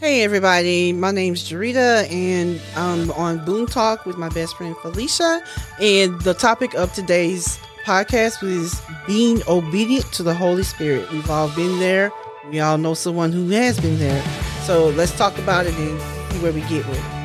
Hey everybody, my name's Jarita and I'm on Boom Talk with my best friend Felicia. And the topic of today's podcast is being obedient to the Holy Spirit. We've all been there. We all know someone who has been there. So let's talk about it and see where we get with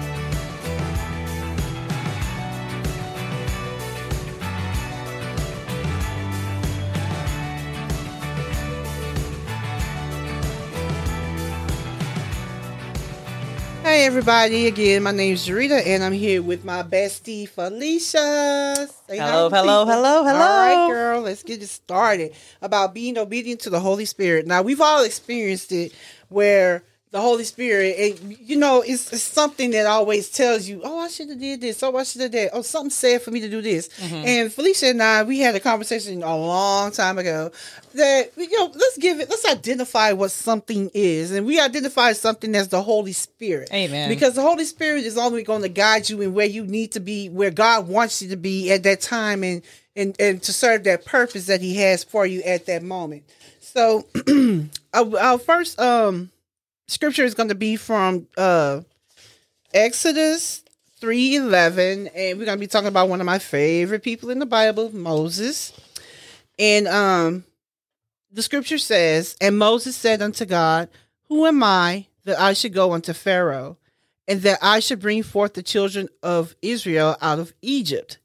Hey everybody, again, my name is Jarita and I'm here with my bestie Felicia. Say Hello, hello, hello, hello. All right, girl, let's get it started about being obedient to the Holy Spirit. Now, we've all experienced it where the Holy Spirit, and you know, it's, it's something that always tells you, oh, I should have did this, oh, I should have did, oh, something said for me to do this. Mm-hmm. And Felicia and I, we had a conversation a long time ago that you know, let's give it, let's identify what something is, and we identify something as the Holy Spirit. Amen. Because the Holy Spirit is only going to guide you in where you need to be, where God wants you to be at that time, and and and to serve that purpose that He has for you at that moment. So, our first um scripture is going to be from uh Exodus three eleven, and we're going to be talking about one of my favorite people in the Bible, Moses, and um. The scripture says, And Moses said unto God, Who am I that I should go unto Pharaoh, and that I should bring forth the children of Israel out of Egypt?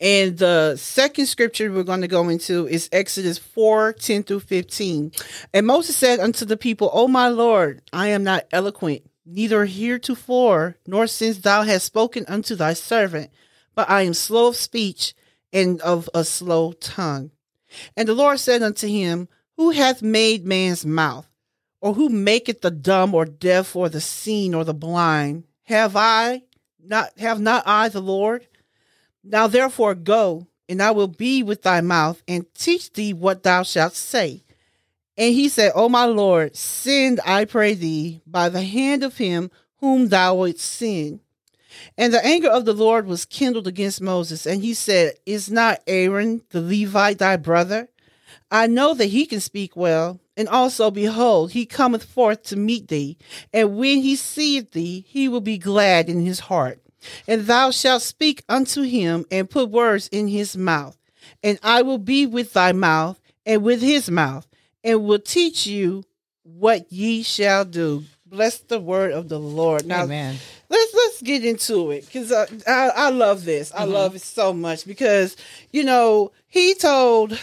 And the second scripture we're going to go into is Exodus 4 10 through 15. And Moses said unto the people, O my Lord, I am not eloquent, neither heretofore, nor since thou hast spoken unto thy servant, but I am slow of speech and of a slow tongue. And the Lord said unto him, Who hath made man's mouth? Or who maketh the dumb or deaf or the seen or the blind? Have I not have not I the Lord? Now therefore go, and I will be with thy mouth, and teach thee what thou shalt say. And he said, O my Lord, send, I pray thee, by the hand of him whom thou wilt send. And the anger of the Lord was kindled against Moses, and he said, Is not Aaron the Levite thy brother? I know that he can speak well, and also, behold, he cometh forth to meet thee, and when he seeth thee, he will be glad in his heart. And thou shalt speak unto him, and put words in his mouth. And I will be with thy mouth, and with his mouth, and will teach you what ye shall do. Bless the word of the Lord. Now, Amen. let's let's get into it because I, I I love this. I mm-hmm. love it so much because you know he told.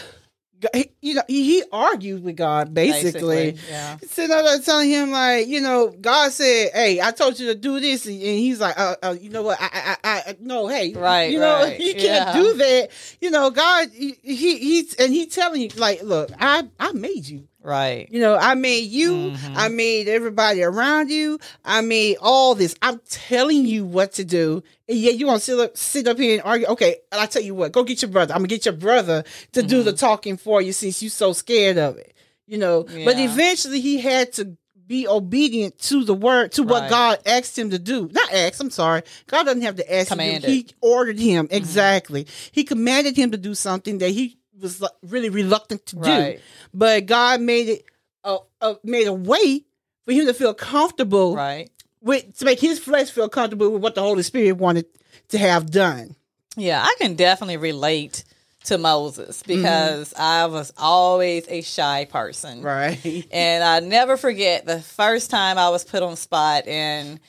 He- You know, he, he argued with God basically. Basically, yeah. Sitting there telling him like, you know, God said, "Hey, I told you to do this," and, he's like, uh, uh, "You know what? I, I, I, I no, hey, Right, You know, right, you can't yeah. do that. You know, God, he, he he's and he telling you like, look, I I made you. Right. You know, I made you, Mhm. I made everybody around you, I made all this. I'm telling you what to do. And yet you want to sit up, sit up here and argue. Okay, and I tell you what, go get your brother. I'm gonna get your brother to do the talking for you since you're so scared of it. You know, but eventually he had to be obedient to the word, to what God asked him to do. Not ask, I'm sorry. God doesn't have to ask him. Commanded. He ordered him exactly. He commanded him to do something that he was like, really reluctant to do Right. but God made it a, a made a way for him to feel comfortable Right. with to make his flesh feel comfortable with what the Holy Spirit wanted to have done. Yeah, I can definitely relate to Moses Mm-hmm. because I was always a shy person. Right. And I never forget the first time I was put on spot and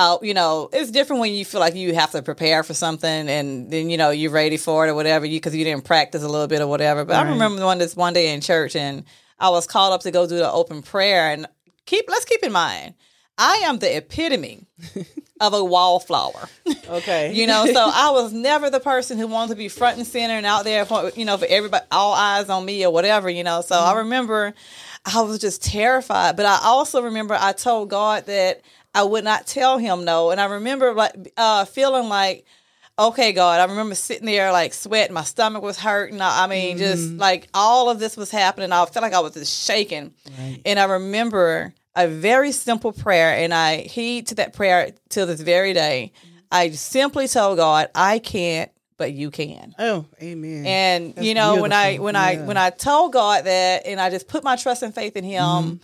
uh, you know, it's different when you feel like you have to prepare for something and then, you know, you're ready for it or whatever, you because you didn't practice a little bit or whatever. But Right. I remember one this one day in church and I was called up to go do the open prayer and keep let's keep in mind, I am the epitome of a wallflower. Okay. You know, so I was never the person who wanted to be front and center and out there for you know for everybody, all eyes on me or whatever. You know, so I remember I was just terrified, but I also remember I told God that I would not tell Him no, and I remember like uh, feeling like. Okay, God. I remember sitting there like sweating. My stomach was hurting. I I mean, just mm-hmm. like all of this was happening. I felt like I was just shaking. Right. And I remember a very simple prayer, and I heed to that prayer till this very day. Mm-hmm. I simply told God, I can't, but you can. Oh, amen. And That's you know, when I when Yeah. I when I told God that and I just put my trust and faith in him, mm-hmm.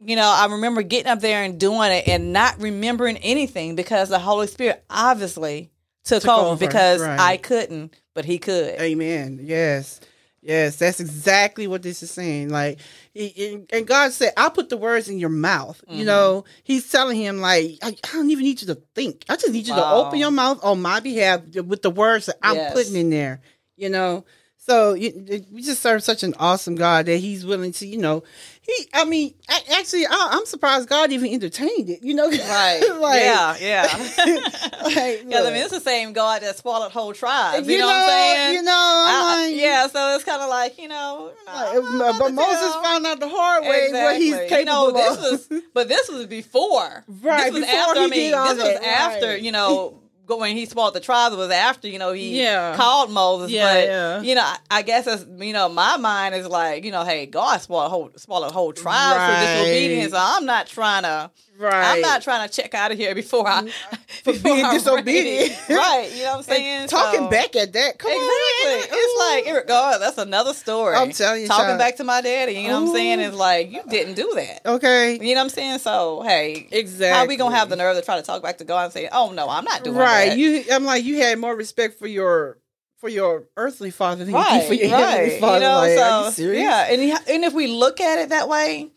You know, I remember getting up there and doing it and not remembering anything because the Holy Spirit obviously took, Took over, over, because right. I couldn't, but He could. Amen. Yes. Yes, that's exactly what this is saying. Like, and God said, "I'll put the words in your mouth." Mm-hmm. You know, He's telling him, like, I, don't even need you to think. I just need you to open your mouth on my behalf with the words that I'm Yes. putting in there. You know, so you, we just serve such an awesome God that He's willing to, you know, He. I mean, I, actually, I, I'm surprised God even entertained it. You know, Right. like, yeah, yeah. like, Because I mean, it's the same God that swallowed whole tribes. You, You know, what I'm saying? You know, I'm I- like, yeah, so it's kind of like you know, not but Moses tell. found out the hard way what he's capable you know, of. was, but this was before. Right, This was before after. he I mean, this was that, after. right. You know, when he spoiled the tribes was after. You know, he Yeah. called Moses. Yeah, but yeah. you know, I, I guess it's you know, my mind is like, you know, hey, God spoiled whole spoiled whole tribe for Right. disobedience. So I'm not trying to. Right. I'm not trying to check out of here before I mm, For before being I'm disobedient. right? You know what I'm saying? And talking So- back at that. Come Exactly. on. It's like, God, that's another story. I'm telling you, Talking child. back to my daddy, you know what I'm saying? Ooh. It's like, you didn't do that. okay. You know what I'm saying? So, hey, Exactly. how we going to have the nerve to try to talk back to God and say, oh, no, I'm not doing that. right? that. You. I'm like you had more respect for your for your earthly father than you right, do for your right. heavenly father. You know, like, are you so, serious? yeah. And, he- and if we look at it that way,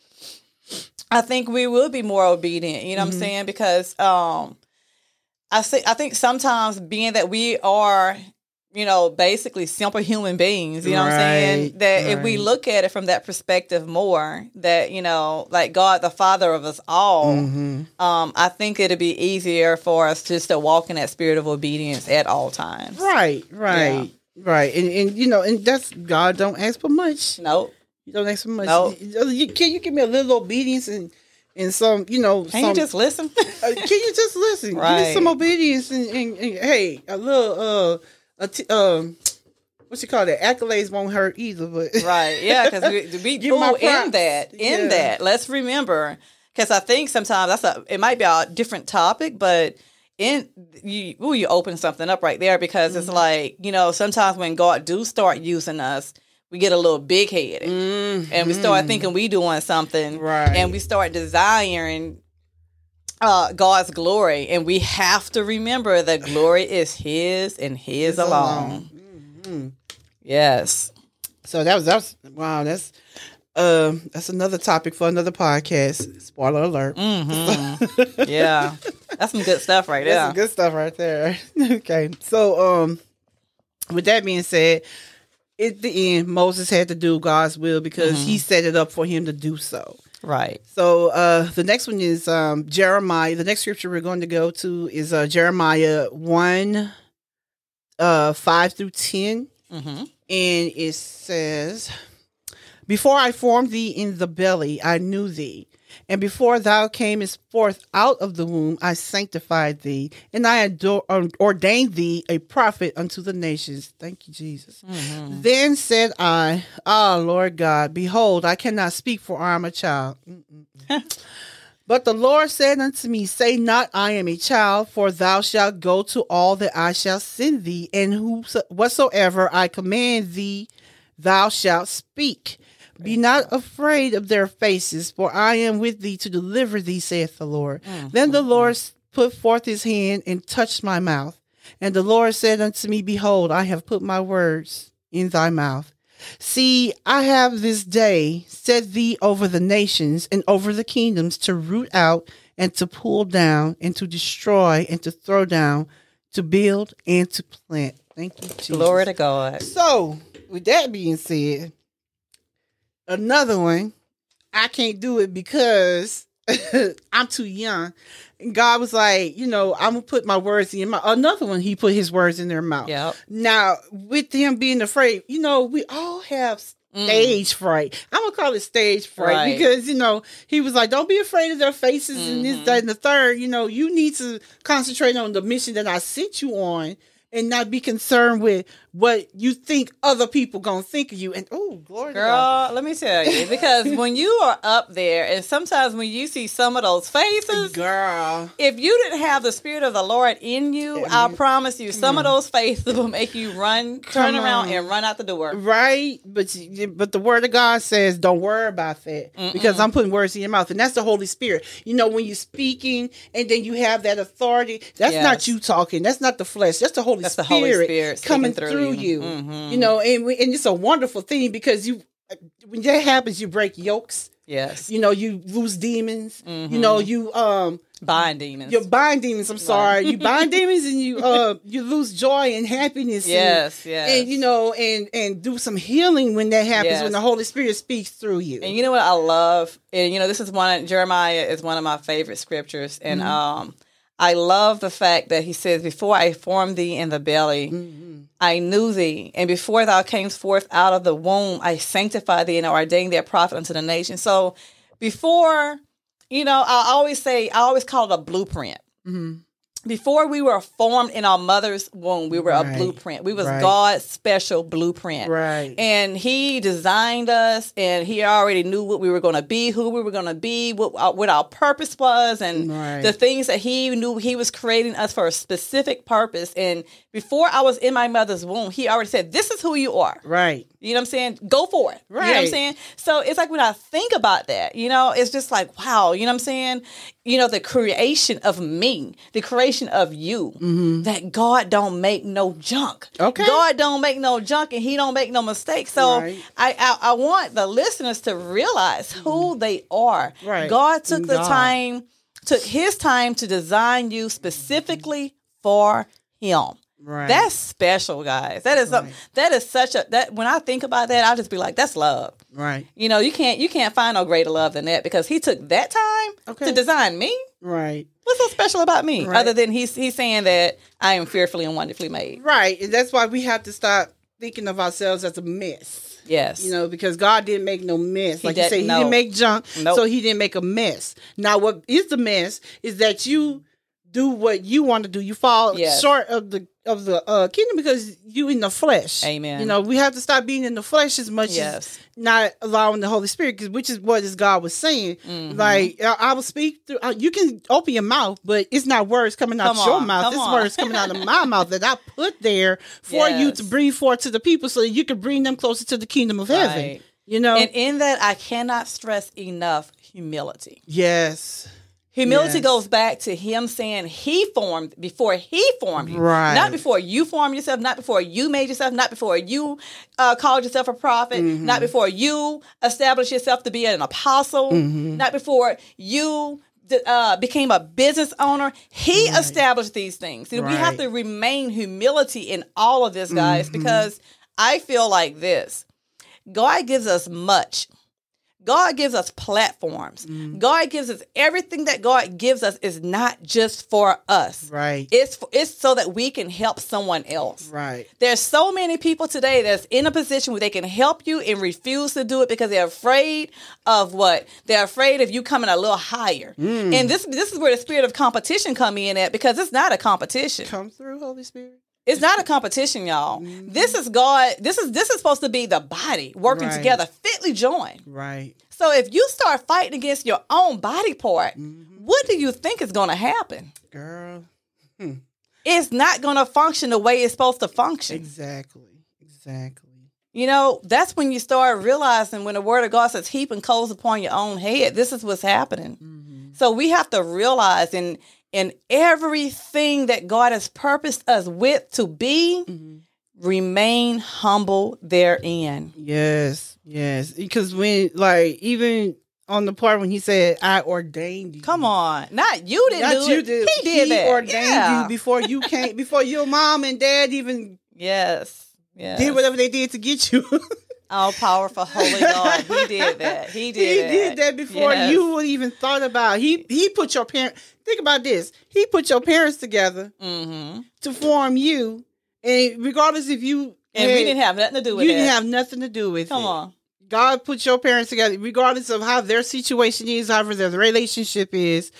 I think we will be more obedient. You know Mm-hmm. what I'm saying? Because um, I see, I think sometimes being that we are, you know, basically simple human beings. You know what I'm saying? Right, That if we look at it from that perspective more, that you know, like God, the Father of us all. Mhm. Um, I think it'd be easier for us just to walk in that spirit of obedience at all times. Right. Right. Right. And and you know, and that's God don't ask for much. Nope. You don't ask for much. Nope. You, can you give me a little obedience and and some, you know, Can some, you just listen? uh, can you just listen? Give me some obedience and, and, and hey, a little uh, a t- um, what you call that? Accolades won't hurt either, but right yeah because we, we Give my ooh, in that in Yeah. that let's remember because i think sometimes that's a it might be a different topic but in you ooh, you open something up right there because Mm-hmm. it's like you know sometimes when god do start using us we get a little big headed and we start thinking we doing something Mm-hmm. Right. and we start desiring uh, God's glory, and we have to remember that glory is His and His His alone. alone. Yes. So that was that was wow. That's um that's another topic for another podcast. Spoiler alert. Mm-hmm. Yeah. That's some good stuff right That's there. some good stuff right there. okay. So um with that being said, at the end, Moses had to do God's will because Mm-hmm. he set it up for him to do so. Right. So uh the next one is um Jeremiah. The next scripture we're going to go to is uh Jeremiah one uh five through ten. Mm-hmm. and it says, Before I formed thee in the belly, I knew thee. And before thou camest forth out of the womb, I sanctified thee, and I ador- ordained thee a prophet unto the nations. Thank you, Jesus. Mm-hmm. Then said I, Ah, Lord God, behold, I cannot speak, for I am a child. Mm, mm, mm. But the Lord said unto me, Say not, I am a child, for thou shalt go to all that I shall send thee, and whoso- whatsoever I command thee, thou shalt speak. Be not afraid of their faces, for I am with thee to deliver thee, saith the Lord. Mm, then the mm, mm. Lord put forth his hand and touched my mouth. And the Lord said unto me, Behold, I have put my words in thy mouth. See, I have this day set thee over the nations and over the kingdoms to root out and to pull down and to destroy and to throw down, to build and to plant. Thank you, Jesus. Glory to God. So, with that being said, another one, I can't do it because I'm too young. And God was like, you know, I'm gonna put my words in your mouth. Another one, He put His words in their mouth. Yep. Now, with them being afraid, you know, we all have mm. stage fright. I'm gonna call it stage fright Right. because you know he was like, "Don't be afraid of their faces," and this, mm-hmm. that, and the third. You know, you need to concentrate on the mission that I sent you on and not be concerned with what you think other people gonna think of you. And oh, glory, to God. Girl, let me tell you, because when you are up there, and sometimes when you see some of those faces, girl. if you didn't have the spirit of the Lord in you, I promise you, some of mm. those faces will make you run, turn Come around, on. and run out the door. Right, but but the word of God says don't worry about that because I'm putting words in your mouth, and that's the Holy Spirit. You know, when you're speaking and then you have that authority, that's not you talking. That's not the flesh. That's the Holy That's the Spirit, Holy Spirit coming through through, you. you. Mhm. You know, and we- and it's a wonderful thing because you when that happens, you break yokes. Yes, You know, you lose demons. You know, you um bind demons. you bind demons. I'm sorry, you bind demons, and you uh you lose joy and happiness. and- yes, yes. and you know and and do some healing when that happens Yes. when the holy spirit speaks through you And you know what I love? And you know, this is one Jeremiah is one of my favorite scriptures. And um I love the fact that he says, Before I formed thee in the belly, I knew thee. And before thou camest forth out of the womb, I sanctified thee and ordained thee a prophet unto the nation. So before, you know, I always say, I always call it a blueprint. Mm-hmm. Before we were formed in our mother's womb, we were a blueprint. We was Right. God's special blueprint. right And he designed us, and he already knew what we were going to be, who we were going to be, what our, what our purpose was, and Right. the things that he knew he was creating us for a specific purpose. And before I was in my mother's womb, he already said, "This is who you are." right You know what I'm saying? Go for it. Right. You know what I'm saying? So it's like when I think about that, you know, it's just like, wow, you know what I'm saying? You know, the creation of me, the creation of you, that God don't make no junk. Mm-hmm. Okay. God don't make no junk and he don't make no mistakes. So Right. I, I I want the listeners to realize who they are. Mm-hmm. Right. God took the God. time, took his time to design you specifically for him. Right That's special, guys. That is something. That is such a that. When I think about that, I'll just be like, "That's love." right You know, you can't you can't find no greater love than that because he took that time Okay. to design me. right What's so special about me, Right. other than he's he's saying that I am fearfully and wonderfully made? right and that's why we have to stop thinking of ourselves as a mess Yes, you know because god didn't make no mess He like you say didn't, he didn't make junk Nope. so he didn't make a mess now what is the mess is that you do what you want to do you fall Yes. short of the of the uh kingdom because you in the flesh Amen. you know we have to stop being in the flesh as much as not allowing the Holy Spirit, 'cause- which is what is God was saying. Mm-hmm. Like I, will speak through. Uh, you can open your mouth, but it's not words coming out Come your on, mouth. come It's on. words coming out of my mouth that I put there for you to bring forth to the people, so that you can bring them closer to the kingdom of heaven. Right. You know. and in that, I cannot stress enough humility. yes. Humility Yes. goes back to him saying he formed before he formed you. Right. Not before you formed yourself, not before you made yourself, not before you uh, called yourself a prophet, Mm-hmm. not before you established yourself to be an apostle, Mm-hmm. not before you uh, became a business owner. He established these things. And We have Mm-hmm. to remain humility in all of this, guys, because I feel like this. God gives us much. God gives us platforms. Mm-hmm. God gives us everything that God gives us is not just for us. Right. It's for, it's so that we can help someone else. right. There's so many people today that's in a position where they can help you and refuse to do it because they're afraid of what? They're afraid of you coming a little higher. Mm. And this this is where the spirit of competition come in at because it's not a competition. Come through, Holy Spirit. It's not a competition, y'all. This is God. This is this is supposed to be the body working Right. together, fitly joined. Right. So if you start fighting against your own body part, mm-hmm. what do you think is going to happen? Girl. It's not going to function the way it's supposed to function. Exactly. Exactly. You know, that's when you start realizing when the word of God says heap and coals upon your own head, this is what's happening. Mm-hmm. So we have to realize in in everything that God has purposed us with to be, mm-hmm. remain humble therein. Yes. Yes. Because when, like, even on the part when he said, "I ordained you." Come on. Not you didn't Not do you it. did. He did that. ordained Yeah. you before you came, before your mom and dad even Yes. Yes. did whatever they did to get you. All powerful, holy God. He did that. He he did that. did that before Yes. you would even thought about. He he put your parent. Think about this. He put your parents together Mm-hmm. to form you, and regardless if you And we didn't have nothing to do with it. you that. didn't have nothing to do with it. Come it. on. God put your parents together, regardless of how their situation is, however their relationship is.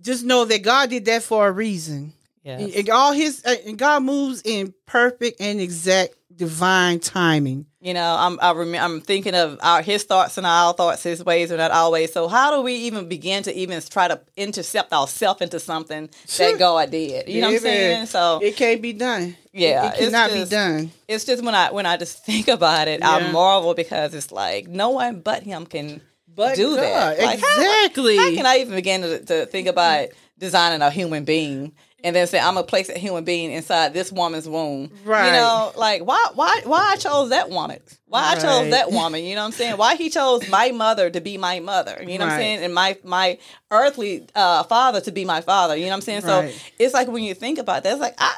Just know that God did that for a reason. Yes. And- all his and God moves in perfect and exact divine timing. You know, I'm I rem- I'm thinking of our his thoughts and our thoughts. His ways are not always. So how do we even begin to even try to intercept ourselves into something Sure. that God did? You know what I'm saying? So It can't be done. Yeah, it, cannot just- be done. it's just when I when I just think about it, Yeah. I marvel because it's like no one but him can But do that. God, Like, how- exactly. How, can I even begin to, to think about designing a human being? And then say I'm gonna place a human being inside this woman's womb. Right. You know, like why why why I chose that woman? Why I chose that woman? You know what I'm saying? Why he chose my mother to be my mother? You know what I'm saying? And my my earthly uh, father to be my father. You know what I'm saying? Right. So it's like when you think about that, it's like I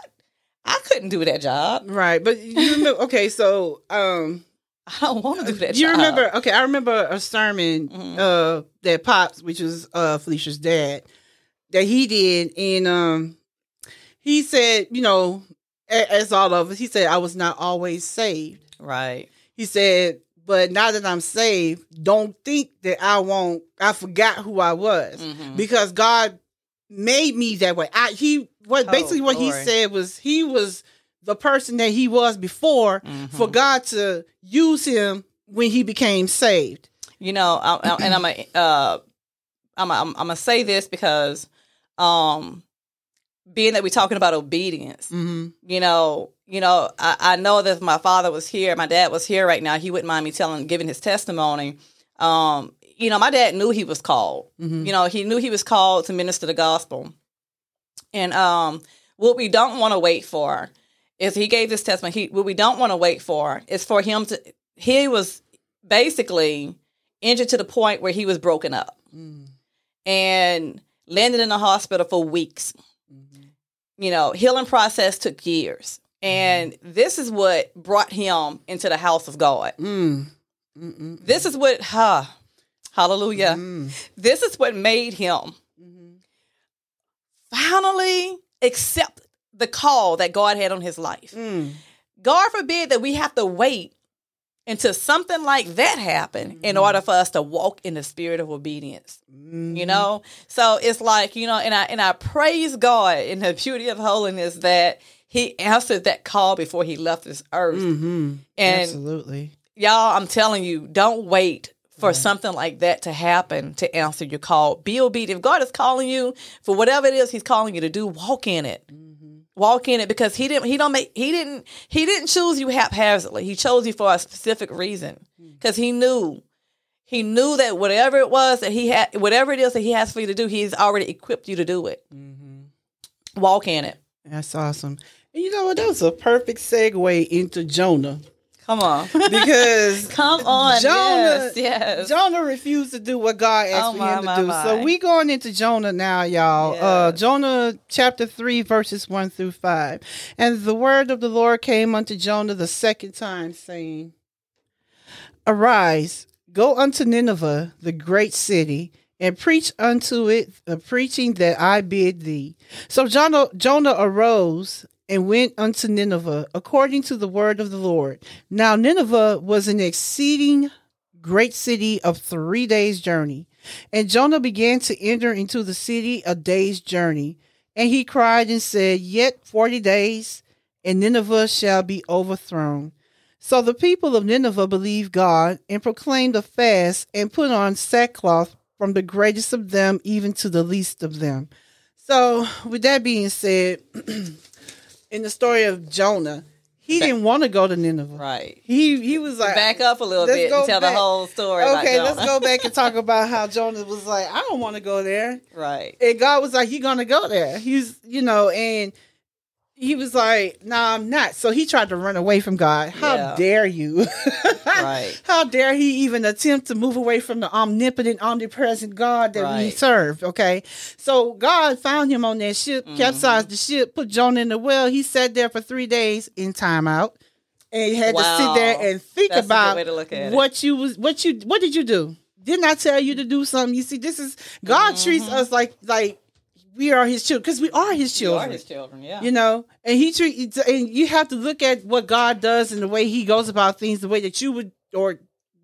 I couldn't do that job. Right, but you remember? Okay, so um, I don't want to do that. do you job. remember? Okay, I remember a sermon Mhm. uh that pops, which was uh Felicia's dad, that he did, and um, he said, you know, as all of us, he said, I was not always saved. Right. He said, but now that I'm saved, don't think that I won't. I forgot who I was Mhm. because God made me that way. I he what Oh, basically what he said was he was the person that he was before for Mhm. God to use him when he became saved. You know, I, I, and I'm a, uh, I'm, a, I'm, I'm gonna say this because, um, being that we're talking about obedience, Mm-hmm. you know, you know, I, I know that if my father was here, my dad was here right now, he wouldn't mind me telling, giving his testimony. Um, you know, my dad knew he was called. Mm-hmm. You know, he knew he was called to minister the gospel. And um, what we don't want to wait for is he gave this testimony. He, what we don't want to wait for is for him to. He was basically injured to the point where he was broken up Mm-hmm. and landed in the hospital for weeks. You know, healing process took years. And this is what brought him into the house of God. Mm. This is what, huh, hallelujah. Mm. This is what made him Mhm. finally accept the call that God had on his life. Mm. God forbid that we have to wait until something like that happen in order for us to walk in the spirit of obedience. Mhm. You know? So it's like, you know, and I and I praise God in the beauty of holiness that he answered that call before he left this earth. Mhm. And Absolutely. y'all, I'm telling you, don't wait for something like that to happen to answer your call. Be obedient. If God is calling you for whatever it is He's calling you to do, walk in it. Walk in it because He didn't. He don't make. He didn't. He didn't choose you haphazardly. He chose you for a specific reason because He knew. He knew that whatever it was that He had, whatever it is that He has for you to do, He's already equipped you to do it. Mm-hmm. Walk in it. That's awesome. And you know what? That was a perfect segue into Jonah Come on. because Come on. Jonah- yes. Yes. Jonah refused to do what God asked Oh, for my, him to my, do. my. So we going into Jonah now, y'all. Uh, Jonah chapter three, verses one through five. And the word of the Lord came unto Jonah the second time, saying, Arise, go unto Nineveh, the great city, and preach unto it the preaching that I bid thee. So Jonah, Jonah arose and went unto Nineveh, according to the word of the Lord. Now Nineveh was an exceeding great city of three days' journey. And Jonah began to enter into the city a day's journey. And he cried and said, Yet forty days, and Nineveh shall be overthrown. So the people of Nineveh believed God and proclaimed a fast and put on sackcloth from the greatest of them even to the least of them. So, with that being said, in the story of Jonah, he didn't want to go to Nineveh. Right. He he was like, Back up a little bit and tell back. the whole story. Okay, let's go back and talk about how Jonah was like, I don't want to go there. Right. And God was like, You're gonna go there. He's you know, and he was like, No, I'm not. So he tried to run away from God. How Yeah. dare you? Right. How dare he even attempt to move away from the omnipotent, omnipresent God that we serve? Okay. So God found him on that ship, Mm-hmm. capsized the ship, put Jonah in the well. He sat there for three days in timeout. And he had to sit there and think That's about way to look at it. what you was what you what did you do? Didn't I tell you to do something? You see, this is God treats us like like we are his children because we are his children. are his children, yeah. You know, and he treat and you have to look at what God does and the way He goes about things, the way that you would or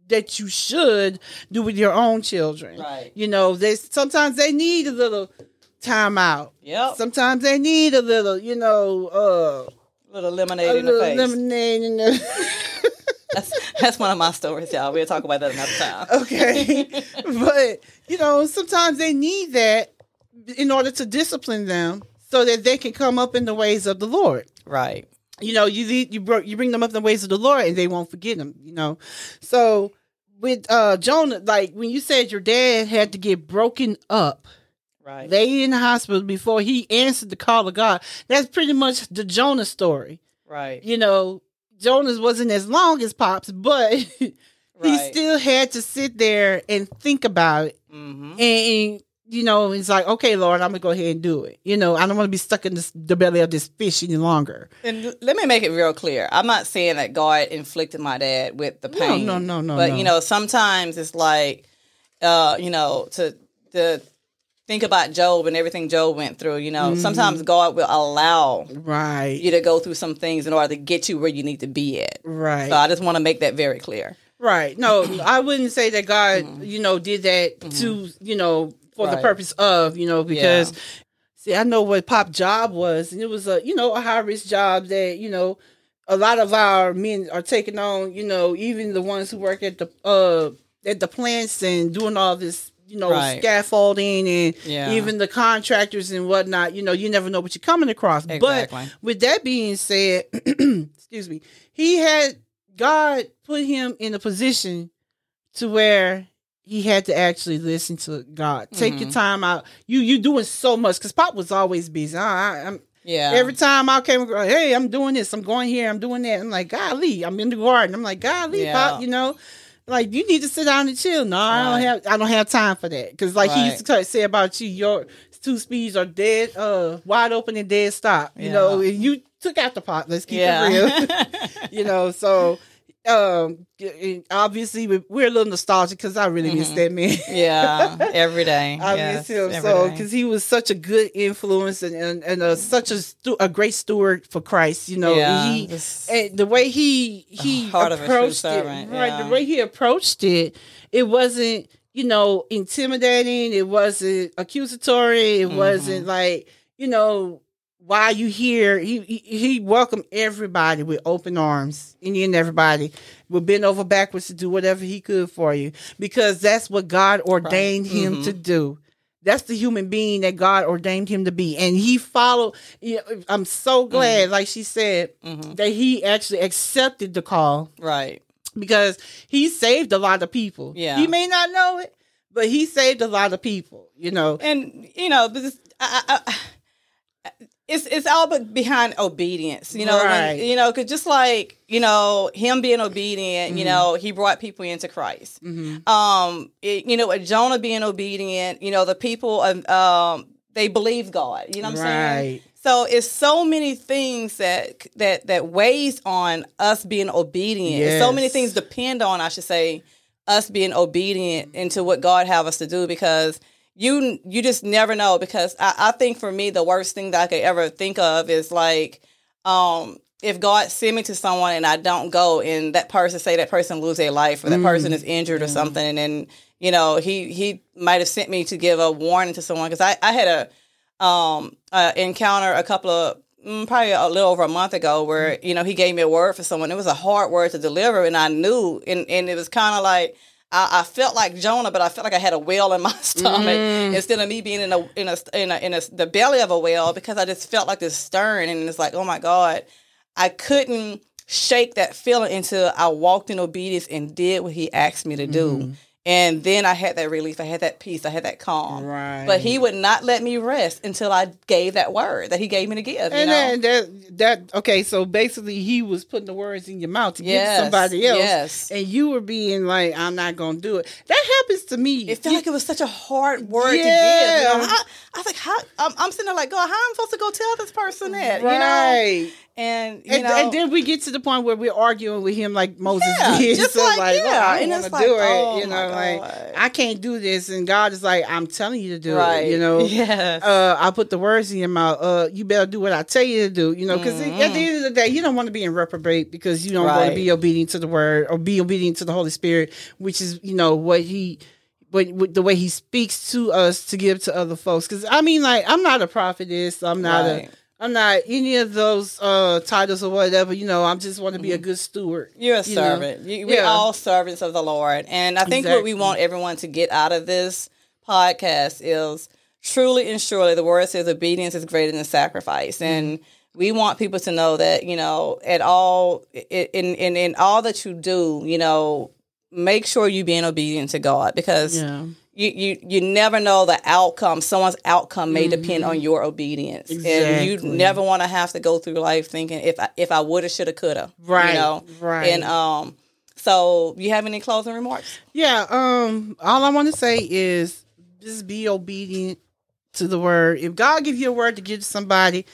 that you should do with your own children. Right. You know, there's sometimes they need a little time out. Yep. Sometimes they need a little, you know, uh, little lemonade a in the little face. lemonade in the. That's that's one of my stories, y'all. We'll talk about that another time. okay, but you know, sometimes they need that in order to discipline them so that they can come up in the ways of the Lord. Right. You know, you you you bring them up in the ways of the Lord, and they won't forget them. You know, so with uh Jonah, like when you said your dad had to get broken up, Right. laid in the hospital before he answered the call of God. That's pretty much the Jonah story. right. You know, Jonah's wasn't as long as Pops, but he Right. still had to sit there and think about it. hmm And, and, you know, it's like, okay, Lord, I'm gonna go ahead and do it. You know, I don't want to be stuck in this, the belly of this fish any longer. And let me make it real clear. I'm not saying that God inflicted my dad with the pain. no, no, no, no. But no. you know, sometimes it's like, uh, you know, to to think about Job and everything Job went through. You Mm-hmm. know, sometimes God will allow Right. you to go through some things in order to get you where you need to be at. Right. So I just want to make that very clear. Right. No, I wouldn't say that God, you know, did that to, you know, for the Mm-hmm. Purpose of, you know, because see, I know what Pop job was, and it was a, you know, a high risk job that, you know, a lot of our men are taking on, you know, even the ones who work at the uh at the plants and doing all this, you know, Right. scaffolding and Yeah. even the contractors and whatnot, you know, you never know what you're coming across. Exactly. But with that being said, excuse me, he had God put him in a position to where he had to actually listen to God. Take Mm-hmm. your time out. You you doing so much because Pop was always busy. I, I, am Yeah. Every time I came hey, I'm doing this, I'm going here, I'm doing that. I'm like, golly, I'm in the garden. I'm like, golly, Yeah. Pop, you know, like you need to sit down and chill. No, I don't have, I don't have time for that. Because like he used to say about you, your two speeds are dead, uh, wide open and dead stop. You know, Yeah. and you took out the pot. Let's keep yeah. it real. you know, so um, obviously we- we're a little nostalgic because I really miss that man. yeah. Every day. I Yes, miss him so because he was such a good influence and and, and a, such a stu- a great steward for Christ. You know, Yeah, he and the way he he heart of a true approached it, servant, right? yeah. The way he approached it, it wasn't you know intimidating. It wasn't accusatory. It Mm-hmm. wasn't like you know. Why you here? He, he he welcomed everybody with open arms, any and everybody would bend over backwards to do whatever he could for you, because that's what God ordained him Mm-hmm. to do. That's the human being that God ordained him to be, and he followed. You know, I'm so Mm-hmm. glad, like she said, that he actually accepted the call right. because he saved a lot of people. Yeah. he may not know it, but he saved a lot of people. You know, and you know, but this, I, I, I, it's it's all but behind obedience, you know. when- Right. you know, because just like you know, him being obedient, Mm-hmm. you know, he brought people into Christ. Um, it- you know, with Jonah being obedient, you know, the people, um, um, they believe God. You know what I'm saying? Right. So it's so many things that that that weighs on us being obedient. It's So many things depend on, I should say, us being obedient into what God have us to do because you you just never know. Because I, I think for me, the worst thing that I could ever think of is like, um, if God send me to someone and I don't go, and that person say that person lose their life or that person is injured or something, and then you know he he might have sent me to give a warning to someone because I I had a um uh, encounter a couple of mm, probably a little over a month ago where you know he gave me a word for someone. It was a hard word to deliver, and I knew, and and it was kind of like. I, I felt like Jonah, but I felt like I had a whale in my stomach mm. instead of me being in a in a in a in a, the belly of a whale because I just felt like this stirring, and it's like, oh my god, I couldn't shake that feeling until I walked in obedience and did what he asked me to do. Mm. And then I had that relief, I had that peace, I had that calm. Right. But he would not let me rest until I gave that word that he gave me to give. You And then that that okay, so basically he was putting the words in your mouth to give Yes, to somebody else, yes. and you were being like, "I'm not gonna do it." That happens to me. it felt like it was such a hard word to give. Yeah. You know? I, I was like, how? I'm, I'm sitting there like, God, how am I supposed to go tell this person that? You know? Right. And you And, know, and then we get to the point where we're arguing with him like Moses Yeah, did. just so like, like, yeah, "Look, I don't want to like, do it. oh you know, like God. I can't do this, and God is like, I'm telling you to do right? it. You know, yes. uh, I put the words in your mouth. Uh, you better do what I tell you to do. You know, because at the end of the day, you don't want to be in reprobate because you don't want Mm-hmm. To be obedient to the word or be obedient to the Holy Spirit, which is you know what He but with the way he speaks to us to give to other folks. Because I mean, like, I'm not a prophetess. I'm not Right. a. I'm not any of those uh titles or whatever. You know, I just want to be a good steward. You're a you servant. You, we're Yeah. all servants of the Lord. And I think what we want everyone to get out of this podcast is truly and surely the word says obedience is greater than sacrifice. And we want people to know that, you know, at all in in in all that you do, you know, make sure you being obedient to God because Yeah. You, you you never know the outcome. Someone's outcome may depend on your obedience, and you never want to have to go through life thinking if I, if I woulda, shoulda, coulda, Right, You know, right. And um, so you have any closing remarks? Yeah, um, all I want to say is just be obedient to the word. If God give you a word to give to somebody,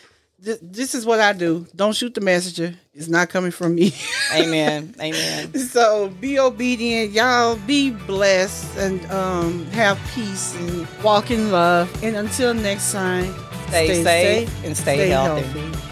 th- this is what I do. Don't shoot the messenger. It's not coming from me. Amen. Amen. so be obedient. Y'all be blessed and um have peace and walk in love. And until next time, Stay, safe and stay, healthy. healthy.